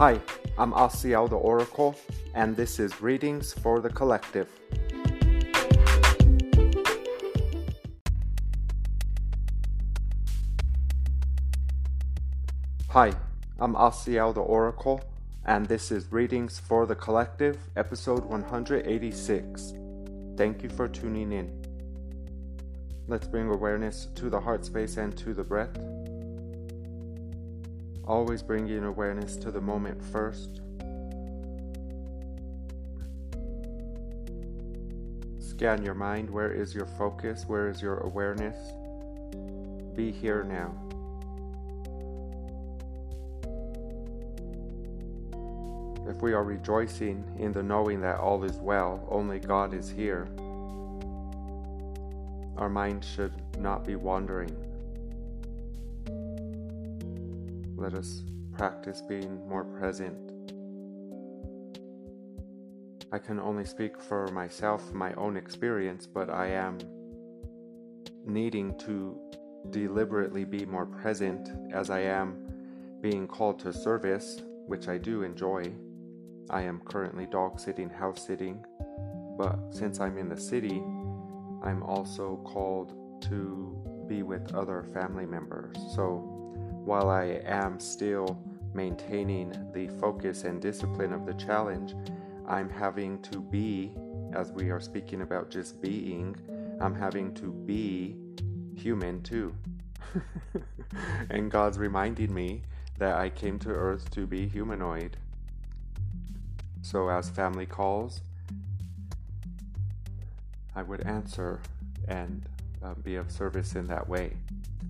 Hi, I'm Asiel the Oracle, and this is Readings for the Collective. Hi, I'm Asiel the Oracle, and this is Readings for the Collective, episode 186. Thank you for tuning in. Let's bring awareness to the heart space and to the breath. Always bringing awareness to the moment first. Scan your mind. Where is your focus? Where is your awareness? Be here now. If we are rejoicing in the knowing that all is well, only God is here, our mind should not be wandering. Let us practice being more present. I can only speak for myself, my own experience, but I am needing to deliberately be more present as I am being called to service, which I do enjoy. I am currently dog sitting, house sitting, but since I'm in the city, I'm also called to be with other family members. So while I am still maintaining the focus and discipline of the challenge, I'm having to be, as we are speaking about just being, I'm having to be human too. and God's reminding me that I came to earth to be humanoid. So, as family calls, I would answer and uh, be of service in that way.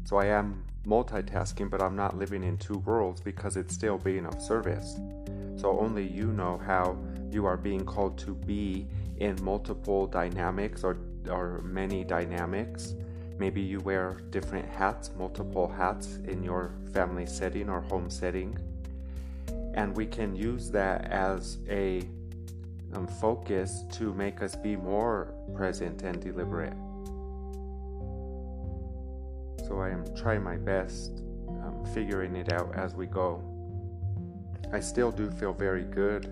So, I am multitasking, but I'm not living in two worlds because it's still being of service. So only you know how you are being called to be in multiple dynamics or, or many dynamics. Maybe you wear different hats, multiple hats in your family setting or home setting. And we can use that as a um, focus to make us be more present and deliberate. So I am trying my best, um, figuring it out as we go. I still do feel very good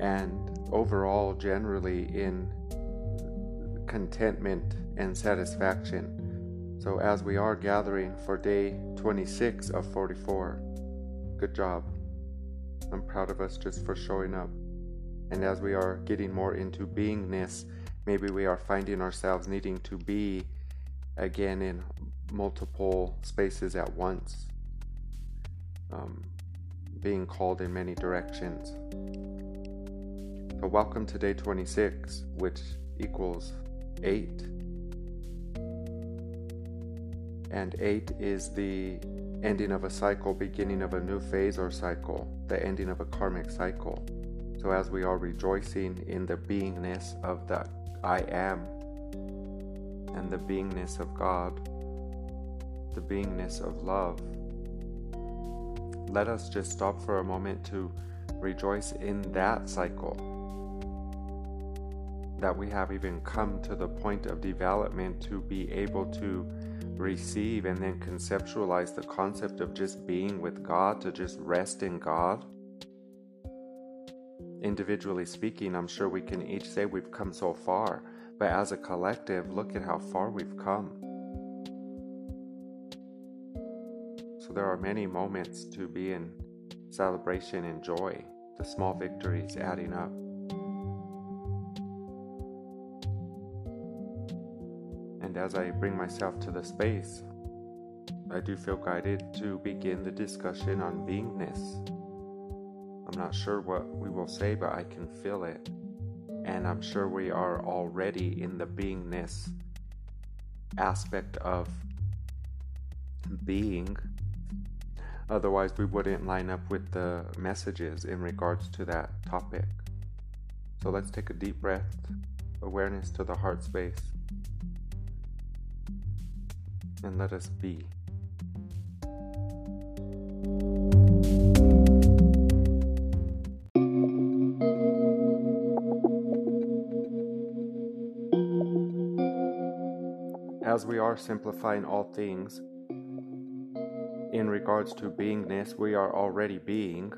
and overall, generally, in contentment and satisfaction. So, as we are gathering for day 26 of 44, good job. I'm proud of us just for showing up. And as we are getting more into beingness, maybe we are finding ourselves needing to be again in multiple spaces at once, um, being called in many directions. So, welcome to day 26, which equals 8. And 8 is the ending of a cycle, beginning of a new phase or cycle, the ending of a karmic cycle. So, as we are rejoicing in the beingness of the I am and the beingness of God, the beingness of love. Let us just stop for a moment to rejoice in that cycle. That we have even come to the point of development to be able to receive and then conceptualize the concept of just being with God, to just rest in God. Individually speaking, I'm sure we can each say we've come so far, but as a collective, look at how far we've come. There are many moments to be in celebration and joy, the small victories adding up. And as I bring myself to the space, I do feel guided to begin the discussion on beingness. I'm not sure what we will say, but I can feel it. And I'm sure we are already in the beingness aspect of being Otherwise, we wouldn't line up with the messages in regards to that topic. So let's take a deep breath, awareness to the heart space, and let us be. As we are simplifying all things, in regards to beingness, we are already being.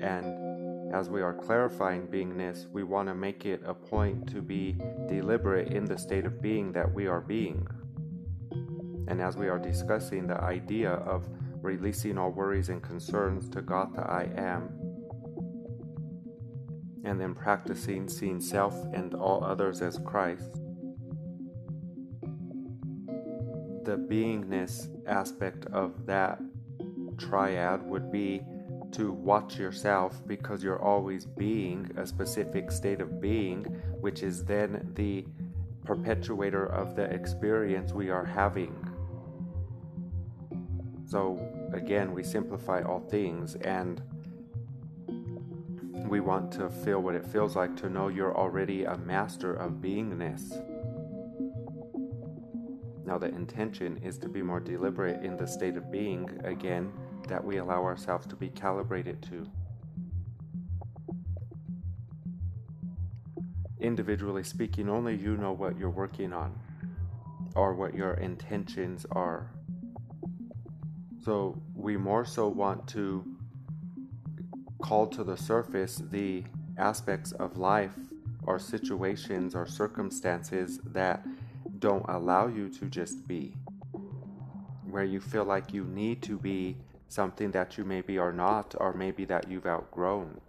And as we are clarifying beingness, we want to make it a point to be deliberate in the state of being that we are being. And as we are discussing the idea of releasing all worries and concerns to God the I am, and then practicing seeing self and all others as Christ, the beingness aspect of that triad would be to watch yourself because you're always being a specific state of being, which is then the perpetuator of the experience we are having. So, again, we simplify all things and we want to feel what it feels like to know you're already a master of beingness. Now, the intention is to be more deliberate in the state of being, again, that we allow ourselves to be calibrated to. Individually speaking, only you know what you're working on or what your intentions are. So, we more so want to call to the surface the aspects of life or situations or circumstances that don't allow you to just be, where you feel like you need to be something that you maybe are not, or maybe that you've outgrown.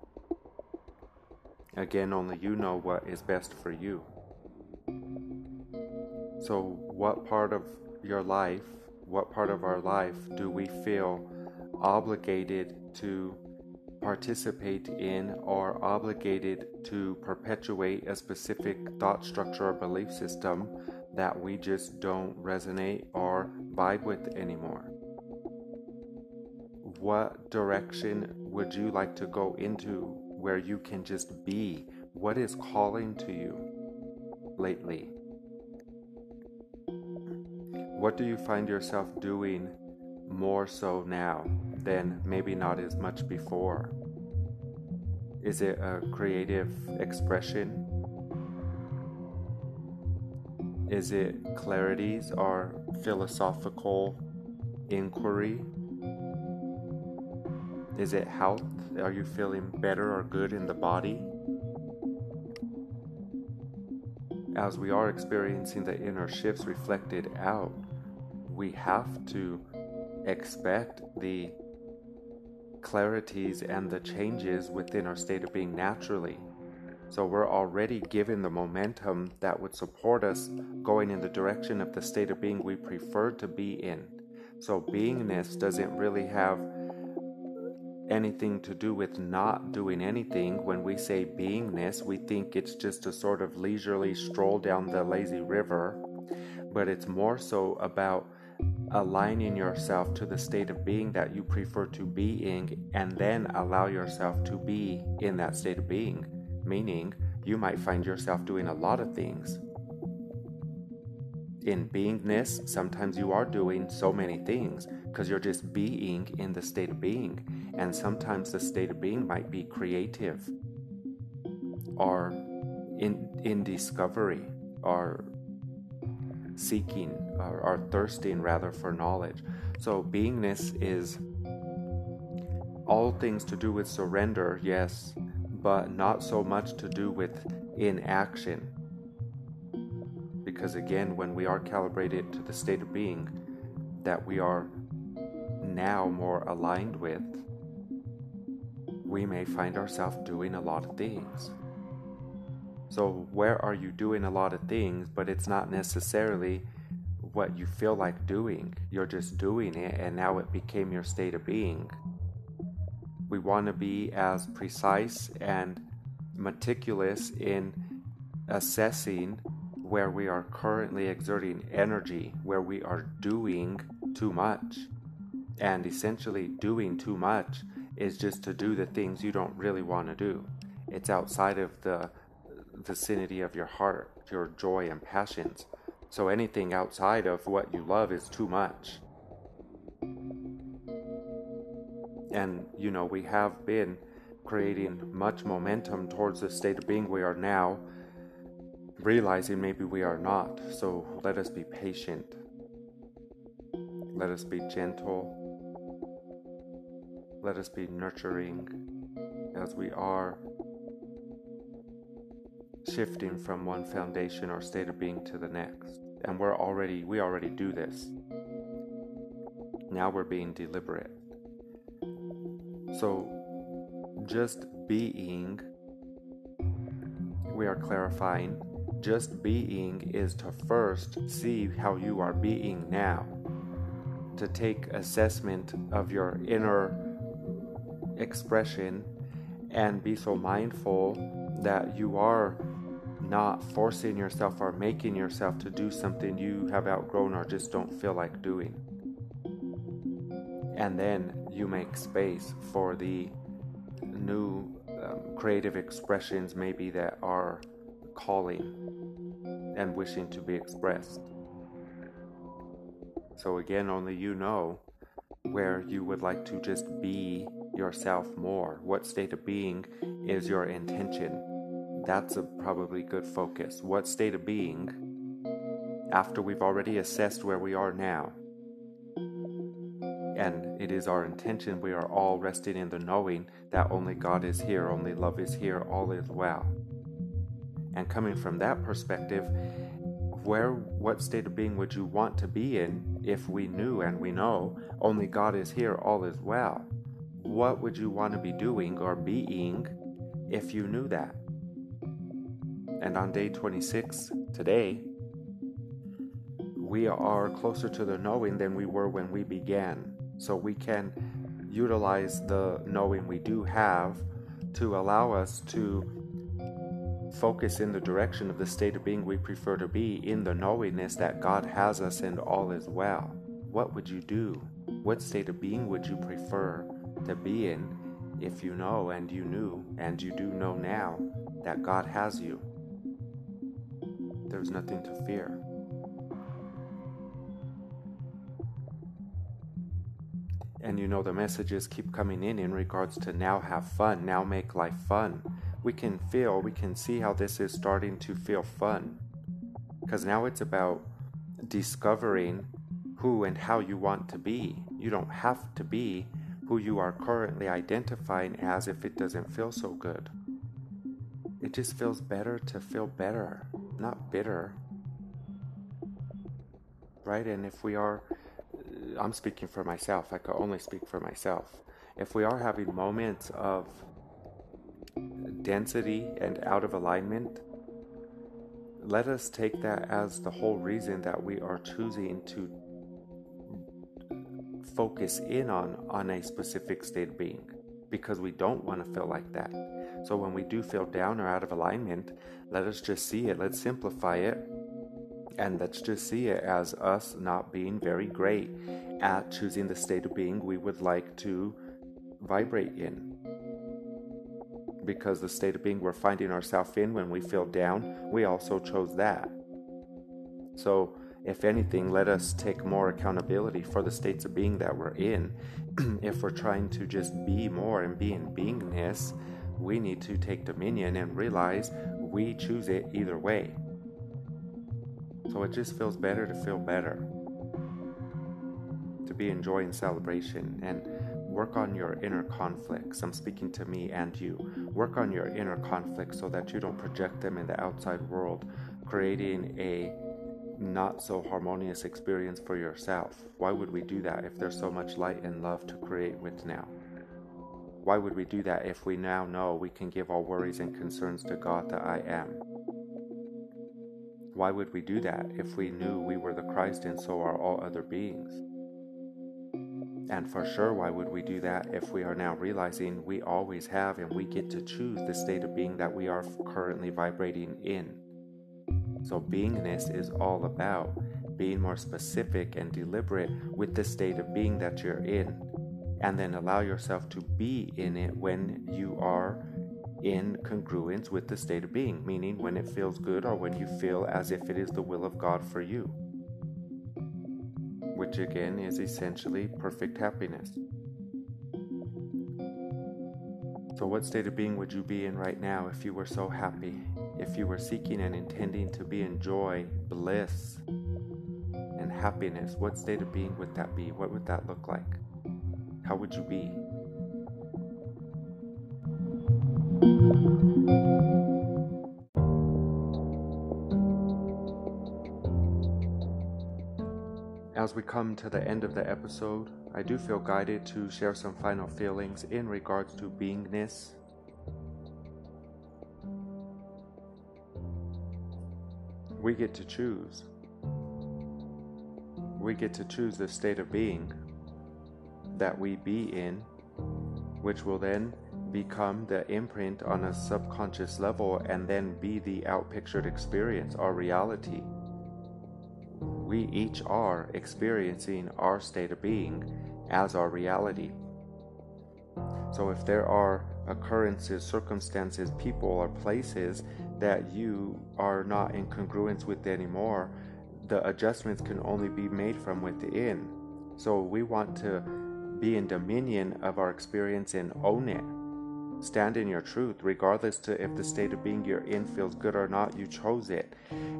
Again, only you know what is best for you. So, what part of your life, what part of our life do we feel obligated to participate in or obligated to perpetuate a specific thought structure or belief system that we just don't resonate or vibe with anymore. What direction would you like to go into where you can just be? What is calling to you lately? What do you find yourself doing more so now than maybe not as much before? Is it a creative expression? Is it clarities or philosophical inquiry? Is it health? Are you feeling better or good in the body? As we are experiencing the inner shifts reflected out, we have to expect the clarities and the changes within our state of being naturally. So we're already given the momentum that would support us going in the direction of the state of being we prefer to be in. So beingness doesn't really have anything to do with not doing anything. When we say beingness, we think it's just a sort of leisurely stroll down the lazy river, but it's more so about aligning yourself to the state of being that you prefer to be in and then allow yourself to be in that state of being meaning you might find yourself doing a lot of things. In beingness, sometimes you are doing so many things because you're just being in the state of being. And sometimes the state of being might be creative or in, in discovery or seeking or, or thirsting rather for knowledge. So, beingness is all things to do with surrender, yes, but not so much to do with inaction. Because again, when we are calibrated to the state of being that we are now more aligned with, we may find ourselves doing a lot of things. So, where are you doing a lot of things, but it's not necessarily what you feel like doing? You're just doing it, and now it became your state of being. We want to be as precise and meticulous in assessing where we are currently exerting energy, where we are doing too much. And essentially, doing too much is just to do the things you don't really want to do. It's outside of the vicinity of your heart, your joy and passions. So anything outside of what you love is too much. And, you know, we have been creating much momentum towards the state of being we are now, realizing maybe we are not. So let us be patient. Let us be gentle. Let us be nurturing. as we are shifting from one foundation or state of being to the next. And we're already, we already do this. Now we're being deliberate. So, just being, we are clarifying, just being is to first see how you are being now, to take assessment of your inner expression and be so mindful that you are not forcing yourself or making yourself to do something you have outgrown or just don't feel like doing. And then you make space for the new um, creative expressions, maybe that are calling and wishing to be expressed. So, again, only you know where you would like to just be yourself more. What state of being is your intention? That's a probably good focus. What state of being, after we've already assessed where we are now, and it is our intention, we are all resting in the knowing that only God is here, only love is here, all is well. And coming from that perspective, where what state of being would you want to be in if we knew and we know only God is here, all is well? What would you want to be doing or being if you knew that? And on day 26, today, we are closer to the knowing than we were when we began. So we can utilize the knowing we do have to allow us to focus in the direction of the state of being we prefer to be in the knowingness that God has us and all is well. What would you do? What state of being would you prefer to be in if you know and you knew and you do know now that God has you? There's nothing to fear. And you know, the messages keep coming in in regards to now have fun, now make life fun. We can feel, we can see how this is starting to feel fun. Because now it's about discovering who and how you want to be. You don't have to be who you are currently identifying as if it doesn't feel so good. It just feels better to feel better, not bitter. Right? And if we are I'm speaking for myself, I can only speak for myself. If we are having moments of density and out of alignment, let us take that as the whole reason that we are choosing to focus in on on a specific state of being because we don't want to feel like that. So when we do feel down or out of alignment, let us just see it. Let's simplify it and let's just see it as us not being very great at choosing the state of being we would like to vibrate in. Because the state of being we're finding ourselves in when we feel down, we also chose that. So, if anything, let us take more accountability for the states of being that we're in. if we're trying to just be more and be in beingness, we need to take dominion and realize we choose it either way. So it just feels better to feel better, to be enjoying celebration and work on your inner conflicts. I'm speaking to me and you. Work on your inner conflicts so that you don't project them in the outside world, creating a not so harmonious experience for yourself. Why would we do that if there's so much light and love to create with now? Why would we do that if we now know we can give our worries and concerns to God that I am? Why would we do that if we knew we were the Christ and so are all other beings? And for sure, why would we do that if we are now realizing we always have and we get to choose the state of being that we are currently vibrating in? So, beingness is all about being more specific and deliberate with the state of being that you're in, and then allow yourself to be in it when you are in congruence with the state of being, meaning when it feels good or when you feel as if it is the will of God for you, which again is essentially perfect happiness. So, what state of being would you be in right now if you were so happy? If you were seeking and intending to be in joy, bliss, and happiness, what state of being would that be? What would that look like? How would you be? As we come to the end of the episode, I do feel guided to share some final feelings in regards to beingness. We get to choose. We get to choose the state of being that we be in, which will then become the imprint on a subconscious level and then be the outpictured experience, our reality we each are experiencing our state of being as our reality. So if there are occurrences, circumstances, people, or places that you are not in congruence with anymore, the adjustments can only be made from within. So we want to be in dominion of our experience and own it. Stand in your truth, regardless to if the state of being you're in feels good or not, you chose it.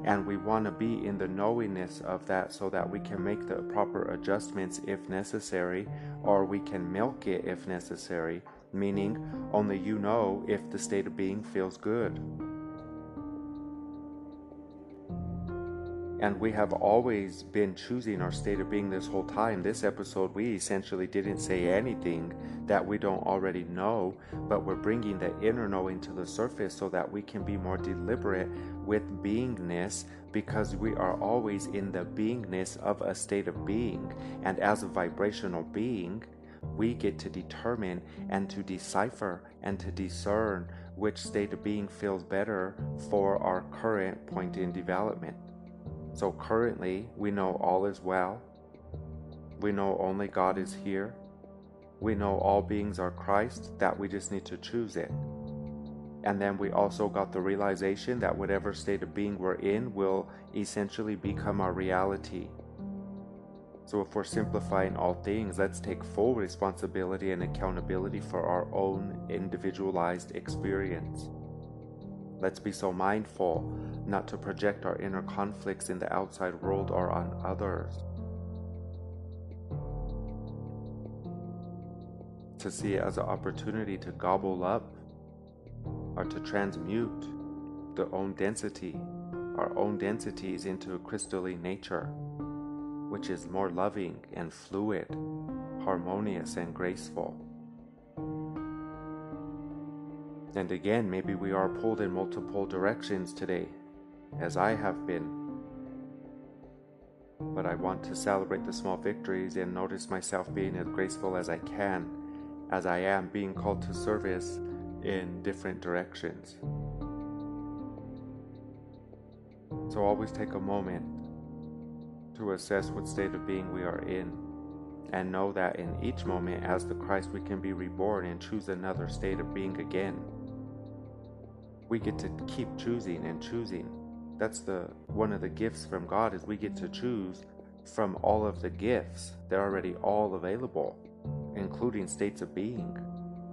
And we want to be in the knowingness of that so that we can make the proper adjustments if necessary, or we can milk it if necessary, meaning only you know if the state of being feels good. And we have always been choosing our state of being this whole time. This episode, we essentially didn't say anything that we don't already know, but we're bringing the inner knowing to the surface so that we can be more deliberate with beingness because we are always in the beingness of a state of being. And as a vibrational being, we get to determine and to decipher and to discern which state of being feels better for our current point in development. So currently, we know all is well. We know only God is here. We know all beings are Christ, that we just need to choose it. And then we also got the realization that whatever state of being we're in will essentially become our reality. So, if we're simplifying all things, let's take full responsibility and accountability for our own individualized experience. Let's be so mindful not to project our inner conflicts in the outside world or on others. To see it as an opportunity to gobble up or to transmute the own density, our own densities into a crystalline nature, which is more loving and fluid, harmonious and graceful. And again, maybe we are pulled in multiple directions today, as I have been. But I want to celebrate the small victories and notice myself being as graceful as I can, as I am being called to service in different directions. So always take a moment to assess what state of being we are in and know that in each moment as the Christ we can be reborn and choose another state of being again we get to keep choosing and choosing. That's the one of the gifts from God is we get to choose from all of the gifts. They're already all available, including states of being.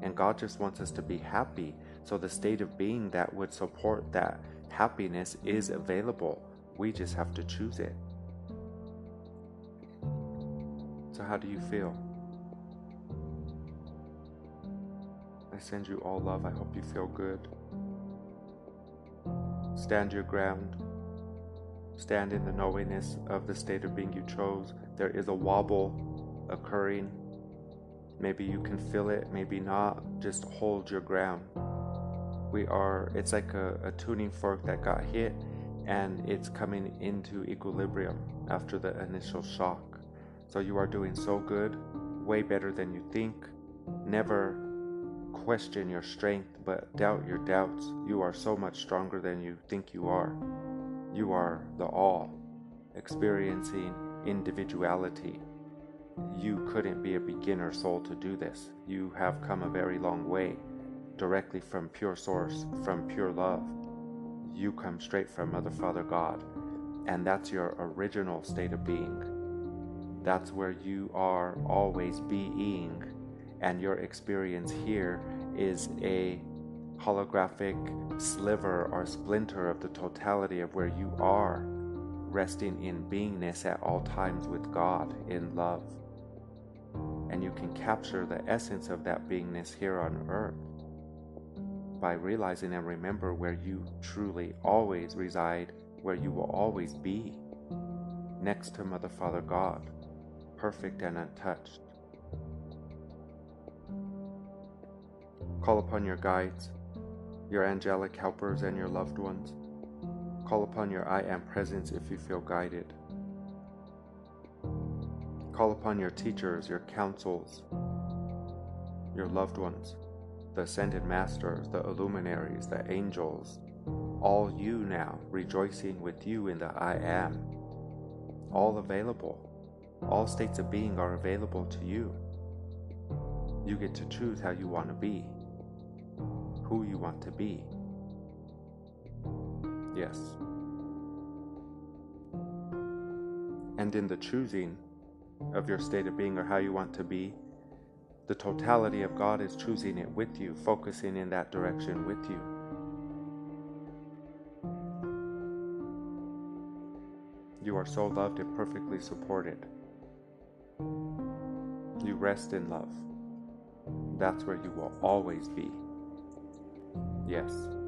And God just wants us to be happy. So the state of being that would support that happiness is available. We just have to choose it. So, how do you feel? I send you all love. I hope you feel good. Stand your ground. Stand in the knowingness of the state of being you chose. There is a wobble occurring. Maybe you can feel it, maybe not. Just hold your ground. We are, it's like a, a tuning fork that got hit and it's coming into equilibrium after the initial shock. So you are doing so good, way better than you think. Never question your strength, but doubt your doubts. You are so much stronger than you think you are. You are the all, experiencing individuality. You couldn't be a beginner soul to do this. You have come a very long way, directly from pure source, from pure love. You come straight from Mother, Father, God, and that's your original state of being. That's where you are always being and your experience here is a holographic sliver or splinter of the totality of where you are, resting in beingness at all times with God in love. And you can capture the essence of that beingness here on earth. by realizing and remember where you truly always reside, where you will always be, next to Mother Father God, perfect and untouched. Call upon your guides, your angelic helpers, and your loved ones. Call upon your I Am presence if you feel guided. Call upon your teachers, your councils, your loved ones, the ascended masters, the illuminaries, the angels, all you now rejoicing with you in the I Am, all available. All states of being are available to you. You get to choose how you want to be, who you want to be. Yes. And in the choosing of your state of being or how you want to be, the totality of God is choosing it with you, focusing in that direction with you. You are so loved and perfectly supported. You rest in love. That's where you will always be. Yes.